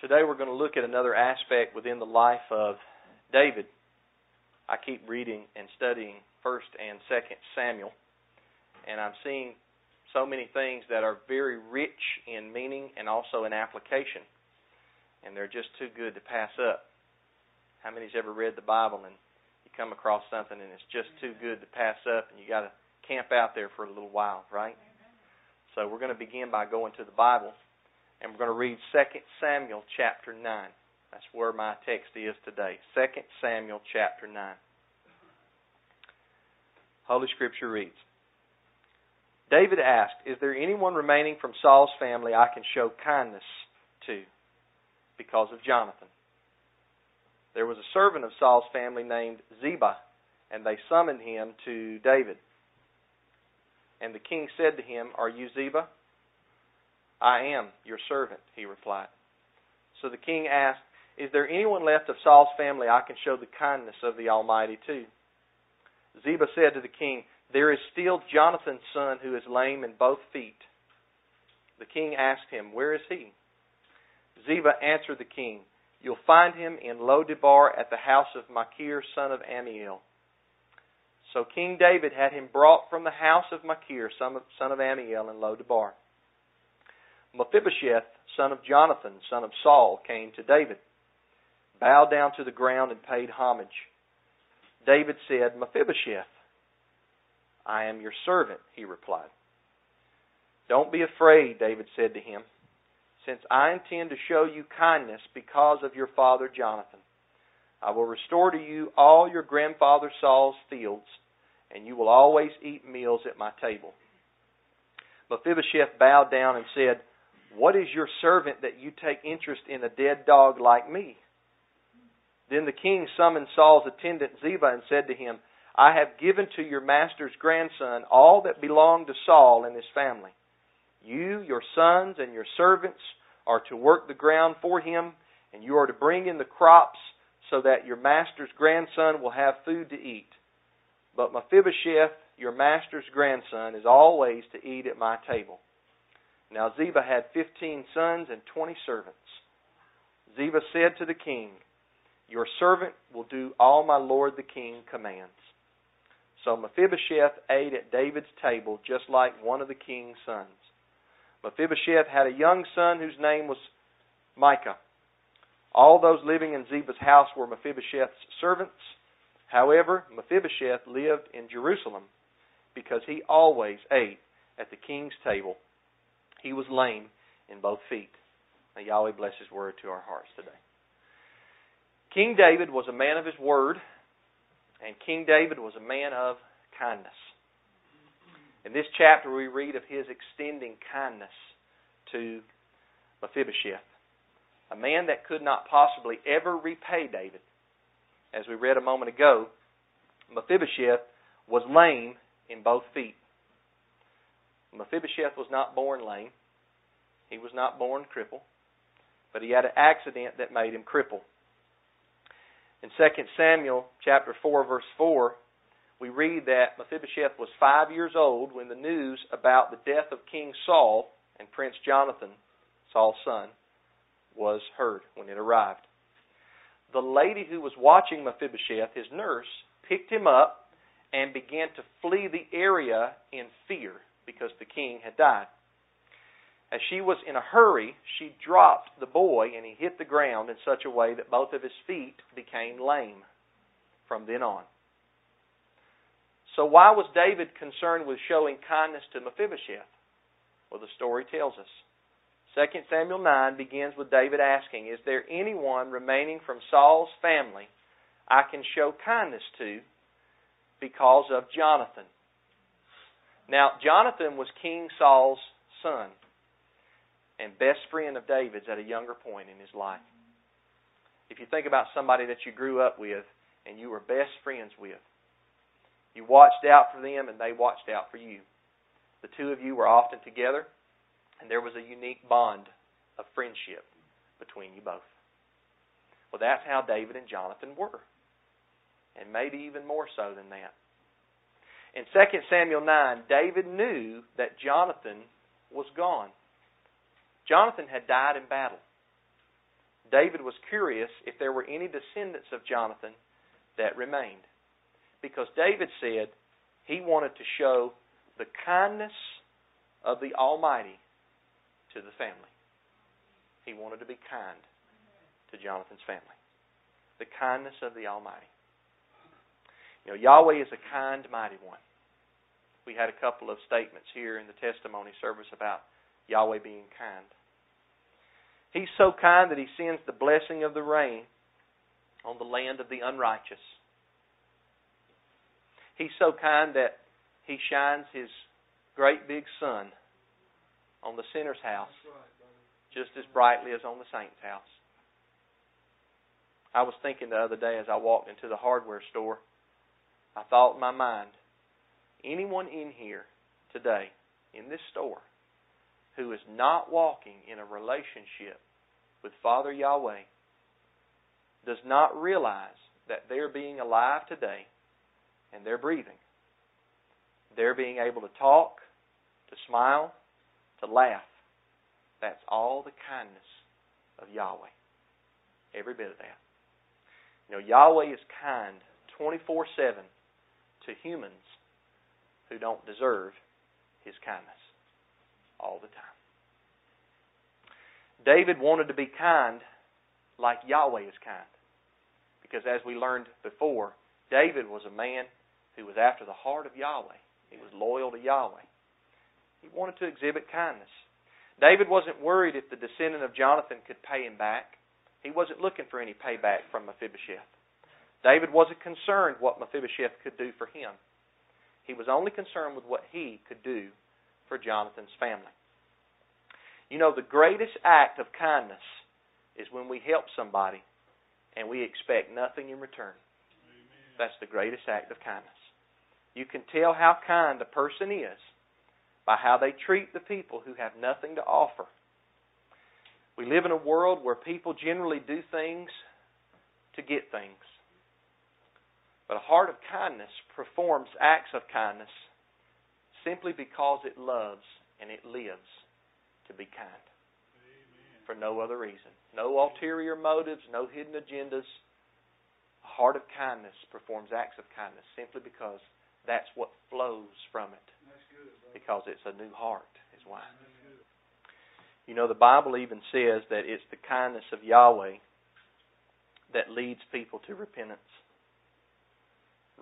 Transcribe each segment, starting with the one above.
Today we're going to look at another aspect within the life of David. I keep reading and studying 1st and 2nd Samuel, and I'm seeing so many things that are very rich in meaning and also in application, and they're just too good to pass up. How many's ever read the Bible and you come across something and it's just too good to pass up, and you got to camp out there for a little while, right? So we're going to begin by going to the Bible and we're going to read 2 Samuel chapter 9. That's where my text is today. 2 Samuel chapter 9. Holy Scripture reads David asked, Is there anyone remaining from Saul's family I can show kindness to because of Jonathan? There was a servant of Saul's family named Ziba, and they summoned him to David. And the king said to him, Are you Ziba? I am your servant, he replied. So the king asked, Is there anyone left of Saul's family I can show the kindness of the Almighty to? Ziba said to the king, There is still Jonathan's son who is lame in both feet. The king asked him, Where is he? Ziba answered the king, You'll find him in Lo-debar at the house of Machir, son of Ammiel. So King David had him brought from the house of Machir, son of, Ammiel, in Lo-debar. Mephibosheth, son of Jonathan, son of Saul, came to David, bowed down to the ground, and paid homage. David said, Mephibosheth, I am your servant, he replied. Don't be afraid, David said to him, since I intend to show you kindness because of your father Jonathan. I will restore to you all your grandfather Saul's fields, and you will always eat meals at my table. Mephibosheth bowed down and said, what is your servant that you take interest in a dead dog like me? Then the king summoned Saul's attendant Ziba and said to him, I have given to your master's grandson all that belonged to Saul and his family. You, your sons, and your servants are to work the ground for him, and you are to bring in the crops so that your master's grandson will have food to eat. But Mephibosheth, your master's grandson, is always to eat at my table. Now Ziba had fifteen sons and twenty servants. Ziba said to the king, Your servant will do all my lord the king commands. So Mephibosheth ate at David's table just like one of the king's sons. Mephibosheth had a young son whose name was Micah. All those living in Ziba's house were Mephibosheth's servants. However, Mephibosheth lived in Jerusalem because he always ate at the king's table he was lame in both feet. Yahweh bless His word to our hearts today. King David was a man of his word, and King David was a man of kindness. In this chapter, we read of his extending kindness to Mephibosheth, a man that could not possibly ever repay David. As we read a moment ago, Mephibosheth was lame in both feet. Mephibosheth was not born lame. He was not born crippled. But he had an accident that made him crippled. In 2 Samuel chapter 4 verse 4, we read that Mephibosheth was 5 years old when the news about the death of King Saul and Prince Jonathan, Saul's son, was heard when it arrived. The lady who was watching Mephibosheth, his nurse, picked him up and began to flee the area in fear because the king had died. As she was in a hurry, she dropped the boy and he hit the ground in such a way that both of his feet became lame from then on. So, why was David concerned with showing kindness to Mephibosheth? Well, the story tells us. 2 Samuel 9 begins with David asking, Is there anyone remaining from Saul's family I can show kindness to because of Jonathan? Now, Jonathan was King Saul's son and best friend of David's at a younger point in his life. If you think about somebody that you grew up with and you were best friends with, you watched out for them and they watched out for you. The two of you were often together, and there was a unique bond of friendship between you both. Well, that's how David and Jonathan were. And maybe even more so than that. In 2 Samuel 9, David knew that Jonathan was gone. Jonathan had died in battle. David was curious if there were any descendants of Jonathan that remained. Because David said he wanted to show the kindness of the Almighty to the family. He wanted to be kind to Jonathan's family. The kindness of the Almighty. Know, Yahweh is a kind, mighty one. We had a couple of statements here in the testimony service about Yahweh being kind. He's so kind that he sends the blessing of the rain on the land of the unrighteous. He's so kind that he shines his great big sun on the sinner's house just as brightly as on the saint's house. I was thinking the other day as I walked into the hardware store, I thought in my mind, anyone in here today, in this store, who is not walking in a relationship with Father Yahweh does not realize that they're being alive today and they're breathing. They're being able to talk, to smile, to laugh. That's all the kindness of Yahweh. Every bit of that. You know, Yahweh is kind 24 7 to humans who don't deserve His kindness all the time. David wanted to be kind like Yahweh is kind. Because as we learned before, David was a man who was after the heart of Yahweh. He was loyal to Yahweh. He wanted to exhibit kindness. David wasn't worried if the descendant of Jonathan could pay him back. He wasn't looking for any payback from Mephibosheth. David wasn't concerned what Mephibosheth could do for him. He was only concerned with what he could do for Jonathan's family. You know, the greatest act of kindness is when we help somebody and we expect nothing in return. Amen. That's the greatest act of kindness. You can tell how kind a person is by how they treat the people who have nothing to offer. We live in a world where people generally do things to get things. But a heart of kindness performs acts of kindness simply because it loves and it lives to be kind. Amen. For no other reason. No ulterior motives, no hidden agendas. A heart of kindness performs acts of kindness simply because that's what flows from it. Good, because it's a new heart, is why. You know, the Bible even says that it's the kindness of Yahweh that leads people to repentance.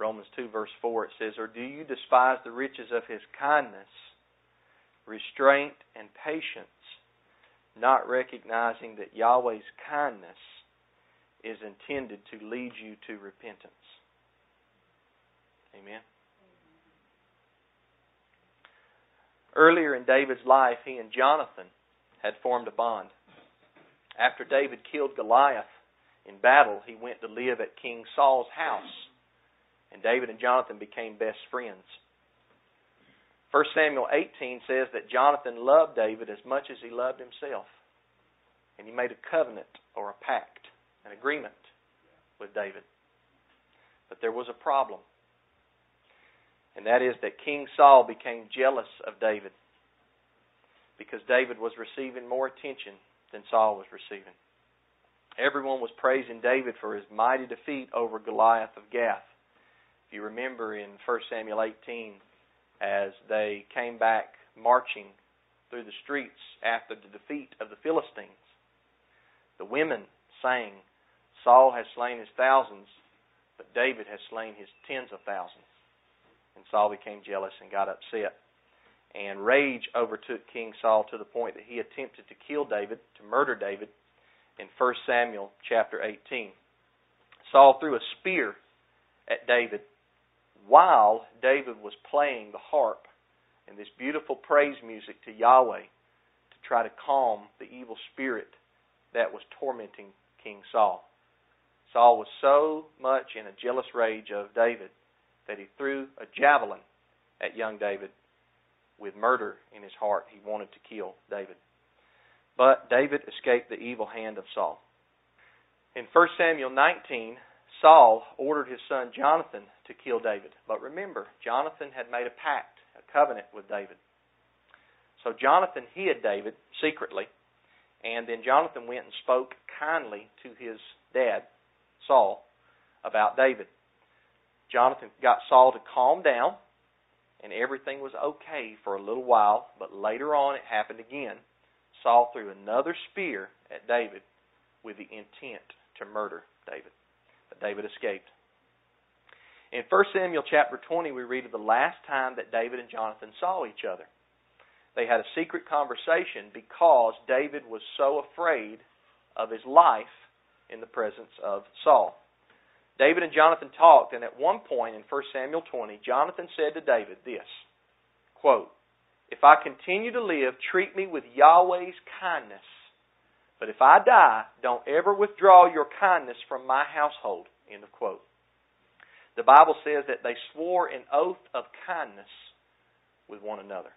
Romans 2, verse 4, it says, Or do you despise the riches of his kindness? restraint, and patience, not recognizing that Yahweh's kindness is intended to lead you to repentance. Amen. Earlier in David's life, he and Jonathan had formed a bond. After David killed Goliath in battle, he went to live at King Saul's house, and David and Jonathan became best friends. 1 Samuel 18 says that Jonathan loved David as much as he loved himself. And he made a covenant or a pact, an agreement with David. But there was a problem. And that is that King Saul became jealous of David because David was receiving more attention than Saul was receiving. Everyone was praising David for his mighty defeat over Goliath of Gath. If you remember in 1 Samuel 18, as they came back marching through the streets after the defeat of the Philistines. The women sang, Saul has slain his thousands, but David has slain his tens of thousands. And Saul became jealous and got upset. And rage overtook King Saul to the point that he attempted to kill David, to murder David, in 1 Samuel chapter 18. Saul threw a spear at David while David was playing the harp and this beautiful praise music to Yahweh to try to calm the evil spirit that was tormenting King Saul. Saul was so much in a jealous rage of David that he threw a javelin at young David with murder in his heart. He wanted to kill David. But David escaped the evil hand of Saul. In 1 Samuel 19, Saul ordered his son Jonathan to kill David. But remember, Jonathan had made a pact, a covenant with David. So Jonathan hid David secretly, And then Jonathan went and spoke kindly to his dad, Saul, about David. Jonathan got Saul to calm down, and everything was okay for a little while, but later on it happened again. Saul threw another spear at David with the intent to murder David. David escaped. In 1 Samuel chapter 20, we read of the last time that David and Jonathan saw each other. They had a secret conversation because David was so afraid of his life in the presence of Saul. David and Jonathan talked, and at one point in 1 Samuel 20, Jonathan said to David this quote, If I continue to live, treat me with Yahweh's kindness. But if I die, don't ever withdraw your kindness from my household. End of quote. The Bible says that they swore an oath of kindness with one another.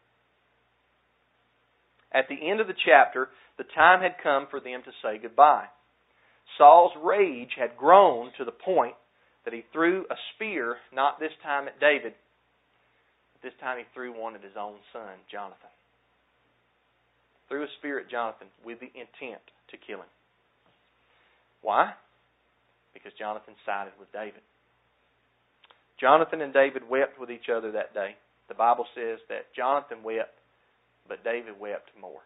At the end of the chapter, the time had come for them to say goodbye. Saul's rage had grown to the point that he threw a spear, not this time at David, but this time he threw one at his own son, Jonathan. Threw a spear at Jonathan with the intent to kill him. Why? Because Jonathan sided with David. Jonathan and David wept with each other that day. The Bible says that Jonathan wept, but David wept more.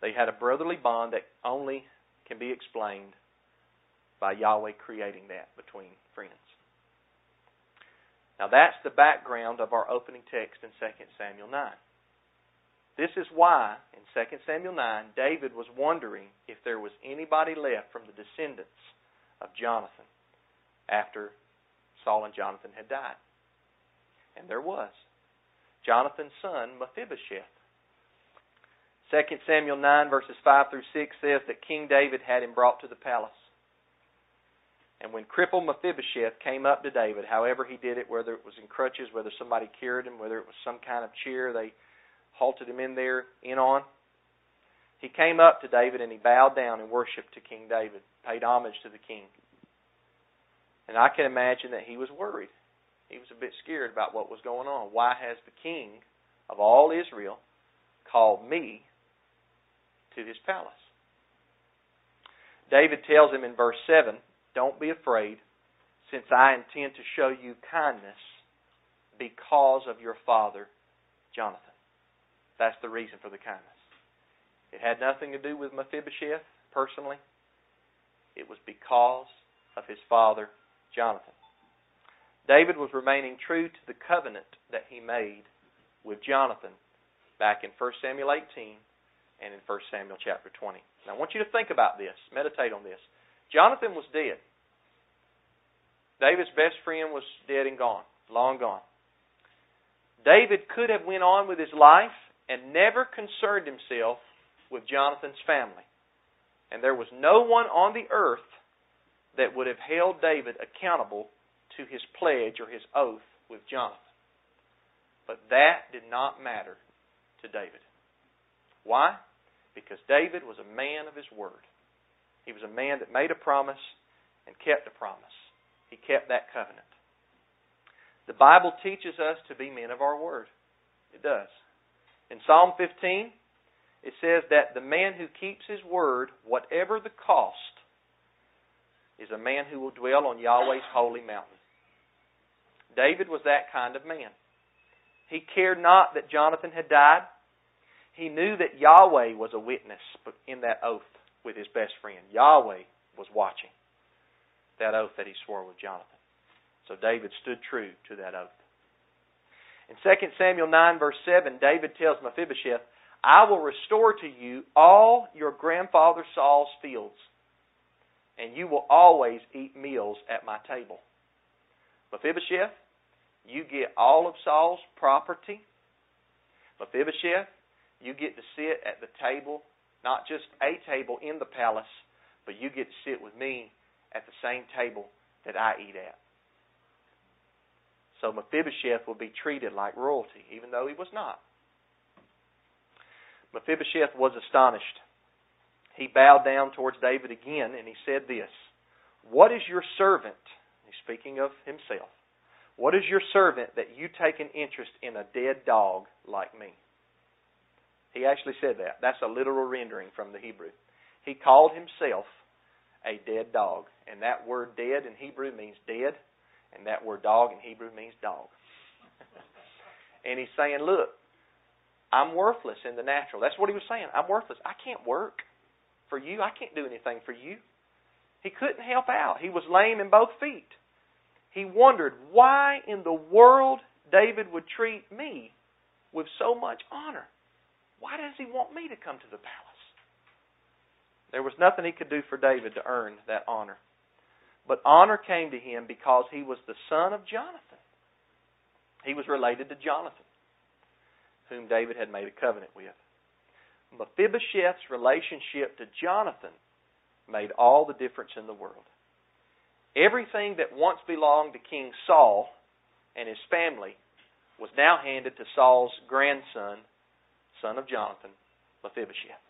They had a brotherly bond that only can be explained by Yahweh creating that between friends. Now that's the background of our opening text in 2 Samuel 9. This is why, in 2 Samuel 9, David was wondering if there was anybody left from the descendants of Jonathan after Saul and Jonathan had died. And there was. Jonathan's son, Mephibosheth. 2 Samuel 9, verses 5 through 6 says that King David had him brought to the palace. And when crippled Mephibosheth came up to David, however he did it, whether it was in crutches, whether somebody carried him, whether it was some kind of chair they halted him in there, in on, he came up to David and he bowed down and worshiped to King David, paid homage to the king. And I can imagine that he was worried. He was a bit scared about what was going on. Why has the king of all Israel called me to his palace? David tells him in verse 7 Don't be afraid, since I intend to show you kindness because of your father, Jonathan. That's the reason for the kindness. It had nothing to do with Mephibosheth personally, it was because of his father, Jonathan. David was remaining true to the covenant that he made with Jonathan back in 1 Samuel 18 and in 1 Samuel chapter 20. Now I want you to think about this, meditate on this. Jonathan was dead. David's best friend was dead and gone, long gone. David could have went on with his life and never concerned himself with Jonathan's family. And there was no one on the earth that would have held David accountable to his pledge or his oath with Jonathan. But that did not matter to David. Why? Because David was a man of his word. He was a man that made a promise and kept a promise. He kept that covenant. The Bible teaches us to be men of our word. It does. In Psalm 15, it says that the man who keeps his word, whatever the cost, is a man who will dwell on Yahweh's holy mountain. David was that kind of man. He cared not that Jonathan had died. He knew that Yahweh was a witness in that oath with his best friend. Yahweh was watching that oath that he swore with Jonathan. So David stood true to that oath. In 2 Samuel 9, verse 7, David tells Mephibosheth, I will restore to you all your grandfather Saul's fields and you will always eat meals at my table. Mephibosheth, you get all of Saul's property. Mephibosheth, you get to sit at the table, not just a table in the palace, but you get to sit with me at the same table that I eat at. So Mephibosheth would be treated like royalty, even though he was not. Mephibosheth was astonished he bowed down towards David again and he said this What is your servant? He's speaking of himself. What is your servant that you take an interest in a dead dog like me? He actually said that. That's a literal rendering from the Hebrew. He called himself a dead dog. And that word dead in Hebrew means dead, and that word dog in Hebrew means dog. and he's saying, Look, I'm worthless in the natural. That's what he was saying. I'm worthless. I can't work for you. I can't do anything for you. He couldn't help out. He was lame in both feet. He wondered why in the world David would treat me with so much honor. Why does he want me to come to the palace? There was nothing he could do for David to earn that honor. But honor came to him because he was the son of Jonathan. He was related to Jonathan, whom David had made a covenant with. Mephibosheth's relationship to Jonathan made all the difference in the world. Everything that once belonged to King Saul and his family was now handed to Saul's grandson, son of Jonathan, Mephibosheth.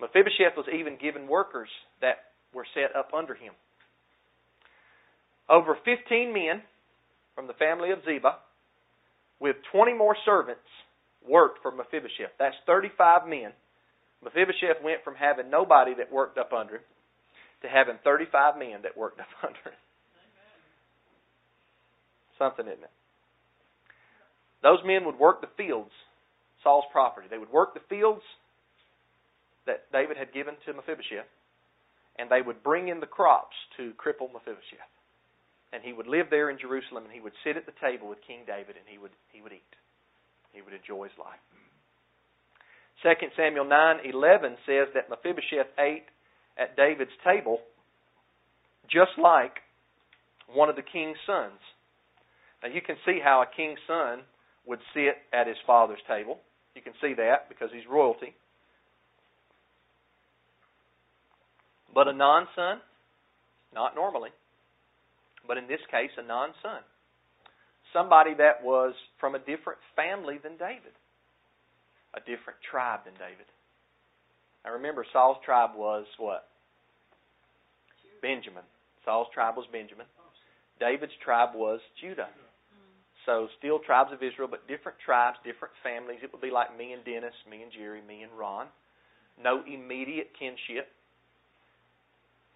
Mephibosheth was even given workers that were set up under him. Over 15 men from the family of Ziba, with 20 more servants, worked for Mephibosheth. That's 35 men. Mephibosheth went from having nobody that worked up under him to having 35 men that worked up under him. Something, isn't it? Those men would work the fields, Saul's property. They would work the fields that David had given to Mephibosheth, and they would bring in the crops to cripple Mephibosheth. And he would live there in Jerusalem, and he would sit at the table with King David, and he would he would eat. He would enjoy his life. 2 Samuel 9:11 says that Mephibosheth ate at David's table just like one of the king's sons. Now you can see how a king's son would sit at his father's table. You can see that because he's royalty. But a non son, not normally, but in this case, a non son. Somebody that was from a different family than David, a different tribe than David. Now remember, Saul's tribe was what? Benjamin. Saul's tribe was Benjamin. Oh, David's tribe was Judah. Mm-hmm. So still tribes of Israel, but different tribes, different families. It would be like me and Dennis, me and Jerry, me and Ron. No immediate kinship.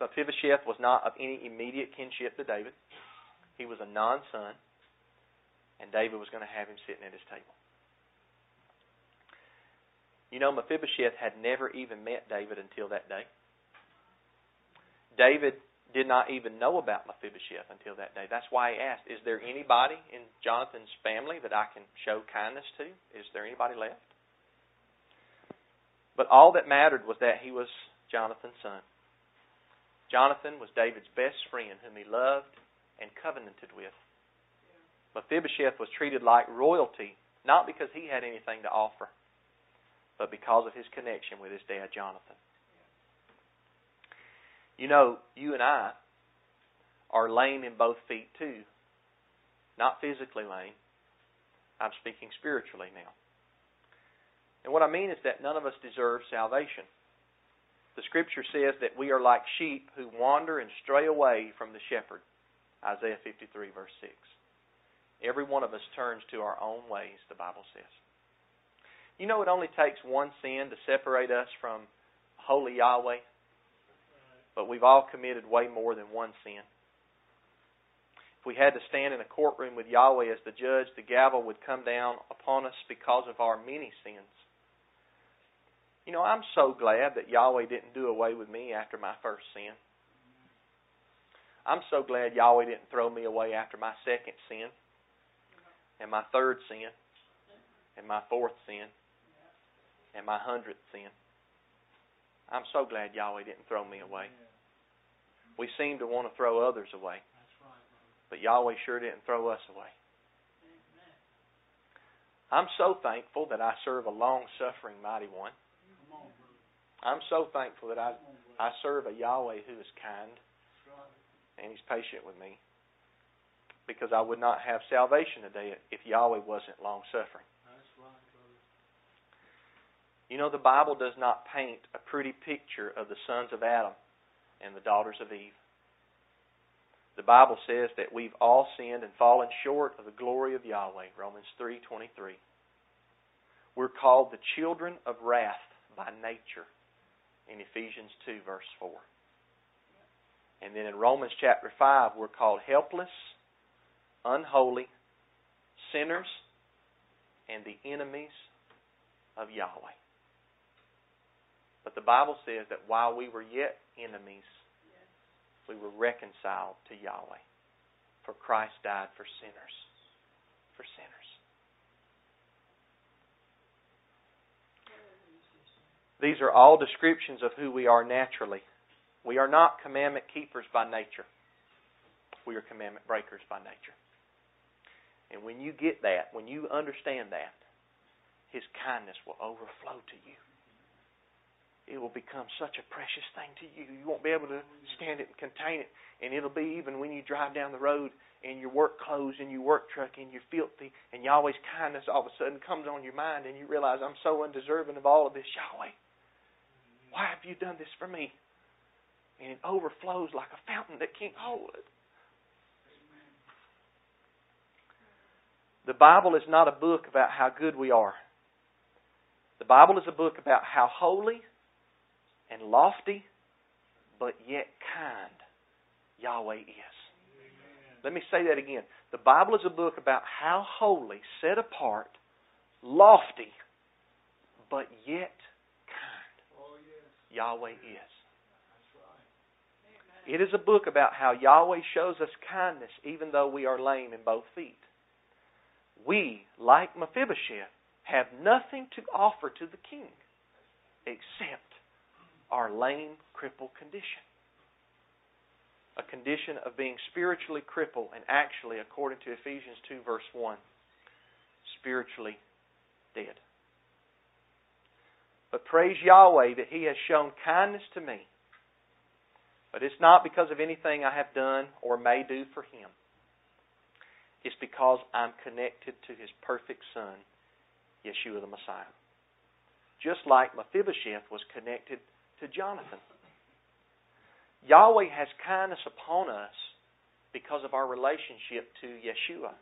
Mephibosheth was not of any immediate kinship to David. He was a non son, and David was going to have him sitting at his table. You know, Mephibosheth had never even met David until that day. David did not even know about Mephibosheth until that day. That's why he asked, Is there anybody in Jonathan's family that I can show kindness to? Is there anybody left? But all that mattered was that he was Jonathan's son. Jonathan was David's best friend, whom he loved and covenanted with. Mephibosheth was treated like royalty, not because he had anything to offer, but because of his connection with his dad, Jonathan. You know, you and I are lame in both feet too. Not physically lame. I'm speaking spiritually now. And what I mean is that none of us deserve salvation. The scripture says that we are like sheep who wander and stray away from the shepherd. Isaiah 53, verse 6. Every one of us turns to our own ways, the Bible says. You know, it only takes one sin to separate us from holy Yahweh, but we've all committed way more than one sin. If we had to stand in a courtroom with Yahweh as the judge, the gavel would come down upon us because of our many sins. You know, I'm so glad that Yahweh didn't do away with me after my first sin. I'm so glad Yahweh didn't throw me away after my second sin, and my third sin, and my fourth sin, and my hundredth sin. I'm so glad Yahweh didn't throw me away. We seem to want to throw others away. But Yahweh sure didn't throw us away. I'm so thankful that I serve a long suffering mighty one. I'm so thankful that I I serve a Yahweh who is kind and he's patient with me. Because I would not have salvation today if Yahweh wasn't long suffering. You know, the Bible does not paint a pretty picture of the sons of Adam and the daughters of Eve. The Bible says that we've all sinned and fallen short of the glory of Yahweh, Romans 3:23. we're called the children of wrath by nature in Ephesians 2, verse 4. And then in Romans chapter 5, we're called helpless, unholy, sinners, and the enemies of Yahweh. But the Bible says that while we were yet enemies, we were reconciled to Yahweh. For Christ died for sinners. For sinners. These are all descriptions of who we are naturally. We are not commandment keepers by nature. We are commandment breakers by nature. And when you get that, when you understand that, His kindness will overflow to you. It will become such a precious thing to you. You won't be able to stand it and contain it. And it'll be even when you drive down the road in your work clothes and your work truck and you're filthy and Yahweh's kindness all of a sudden comes on your mind and you realize I'm so undeserving of all of this, Yahweh. Why have you done this for me? And it overflows like a fountain that can't hold it. The Bible is not a book about how good we are. The Bible is a book about how holy and lofty, but yet kind Yahweh is. Let me say that again. The Bible is a book about how holy, set apart, lofty, but yet Yahweh is. It is a book about how Yahweh shows us kindness even though we are lame in both feet we, like Mephibosheth, have nothing to offer to the king except our lame, crippled condition. A condition of being spiritually crippled, and actually, according to Ephesians 2, verse 1, spiritually dead. But praise Yahweh that He has shown kindness to me. But it's not because of anything I have done or may do for Him It's because I'm connected to his perfect son, Yeshua the Messiah. Just like Mephibosheth was connected to Jonathan. Yahweh has kindness upon us because of our relationship to Yeshua.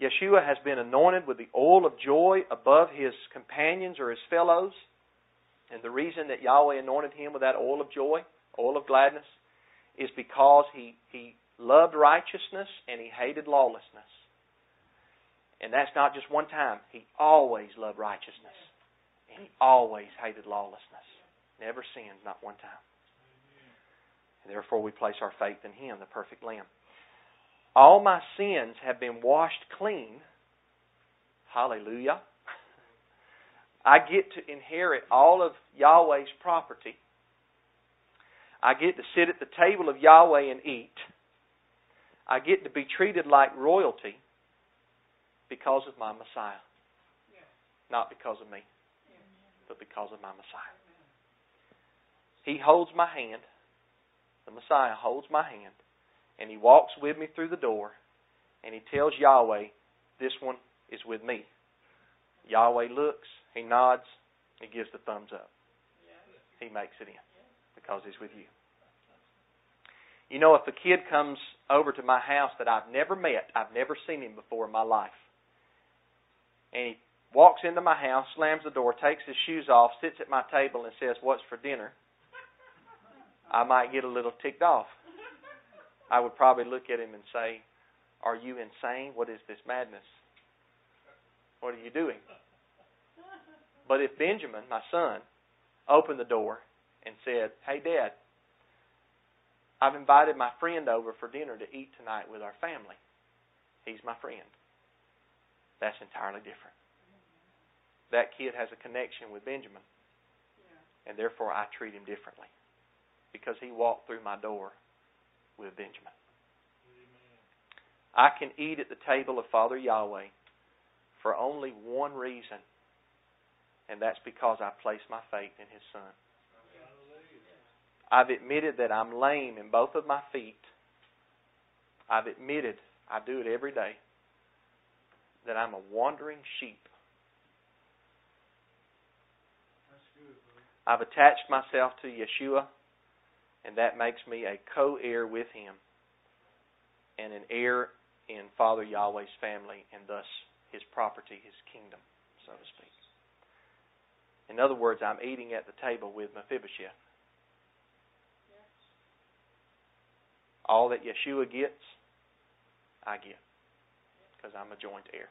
Yeshua has been anointed with the oil of joy above his companions or his fellows. And the reason that Yahweh anointed him with that oil of joy, oil of gladness, is because he, he loved righteousness and he hated lawlessness. And that's not just one time. He always loved righteousness. And he always hated lawlessness. Never sinned, not one time. And therefore we place our faith in him, the perfect Lamb. All my sins have been washed clean. Hallelujah. I get to inherit all of Yahweh's property. I get to sit at the table of Yahweh and eat. I get to be treated like royalty because of my Messiah. Not because of me, but because of my Messiah. He holds my hand. The Messiah holds my hand. And he walks with me through the door. And he tells Yahweh, This one is with me. Yahweh looks, he nods, he gives the thumbs up. He makes it in because he's with you. You know, if a kid comes over to my house that I've never met, I've never seen him before in my life, and he walks into my house, slams the door, takes his shoes off, sits at my table, and says, What's for dinner? I might get a little ticked off. I would probably look at him and say, Are you insane? What is this madness? What are you doing? But if Benjamin, my son, opened the door and said, Hey, Dad, I've invited my friend over for dinner to eat tonight with our family. He's my friend. That's entirely different. That kid has a connection with Benjamin. And therefore I treat him differently. Because he walked through my door with Benjamin. I can eat at the table of Father Yahweh for only one reason, and that's because I place my faith in His Son. I've admitted that I'm lame in both of my feet. I've admitted, I do it every day, that I'm a wandering sheep. I've attached myself to Yeshua, and that makes me a co heir with him and an heir in Father Yahweh's family and thus his property, his kingdom. so to speak. In other words, I'm eating at the table with Mephibosheth. All that Yeshua gets, I get because I'm a joint heir.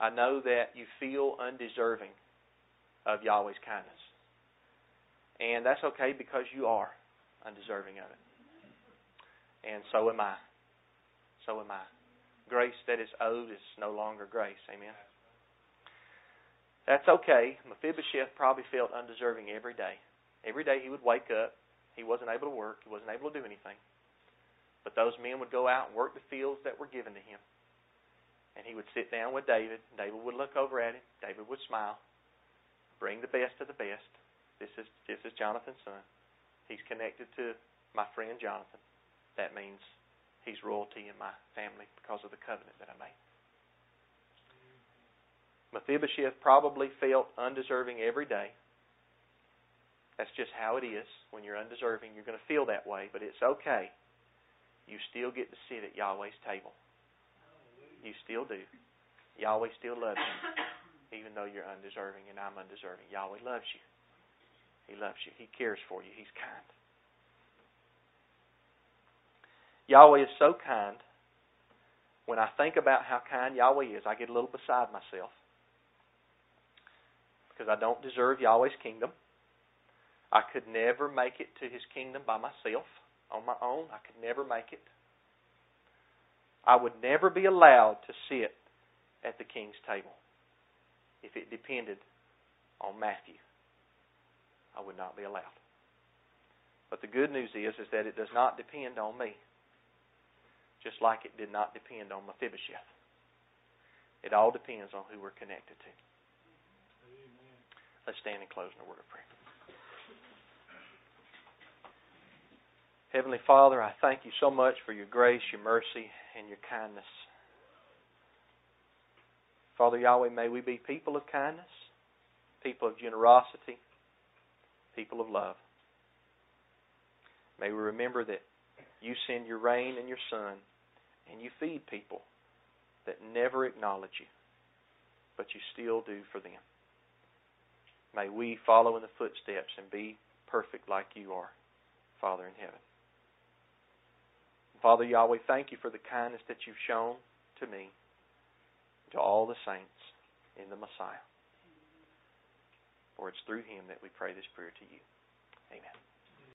I know that you feel undeserving of Yahweh's kindness. And that's okay because you are undeserving of it. And so am I. So am I. Grace that is owed is no longer grace. Amen. That's okay. Mephibosheth probably felt undeserving every day. Every day he would wake up. He wasn't able to work. He wasn't able to do anything. But those men would go out and work the fields that were given to him. And he would sit down with David. David would look over at him. David would smile. Bring the best of the best. This is this is Jonathan's son. He's connected to my friend Jonathan. That means he's royalty in my family because of the covenant that I made. Mephibosheth probably felt undeserving every day. That's just how it is. When you're undeserving, you're going to feel that way, but it's okay. You still get to sit at Yahweh's table. You still do. Yahweh still loves you, even though you're undeserving and I'm undeserving. Yahweh loves you. He loves you. He cares for you. He's kind. Yahweh is so kind. When I think about how kind Yahweh is, I get a little beside myself. Because I don't deserve Yahweh's kingdom. I could never make it to his kingdom by myself, on my own. I could never make it. I would never be allowed to sit at the king's table if it depended on Matthew. I would not be allowed. But the good news is, is that it does not depend on me, just like it did not depend on Mephibosheth. It all depends on who we're connected to. Amen. Let's stand and close in a word of prayer. Heavenly Father, I thank you so much for your grace, your mercy, and your kindness. Father Yahweh, may we be people of kindness, people of generosity, people of love. May we remember that you send your rain and your sun, and you feed people that never acknowledge you, but you still do for them. May we follow in the footsteps and be perfect like you are, Father in heaven. Father Yahweh, thank you for the kindness that you've shown to me, to all the saints in the Messiah. For it's through him that we pray this prayer to you. Amen.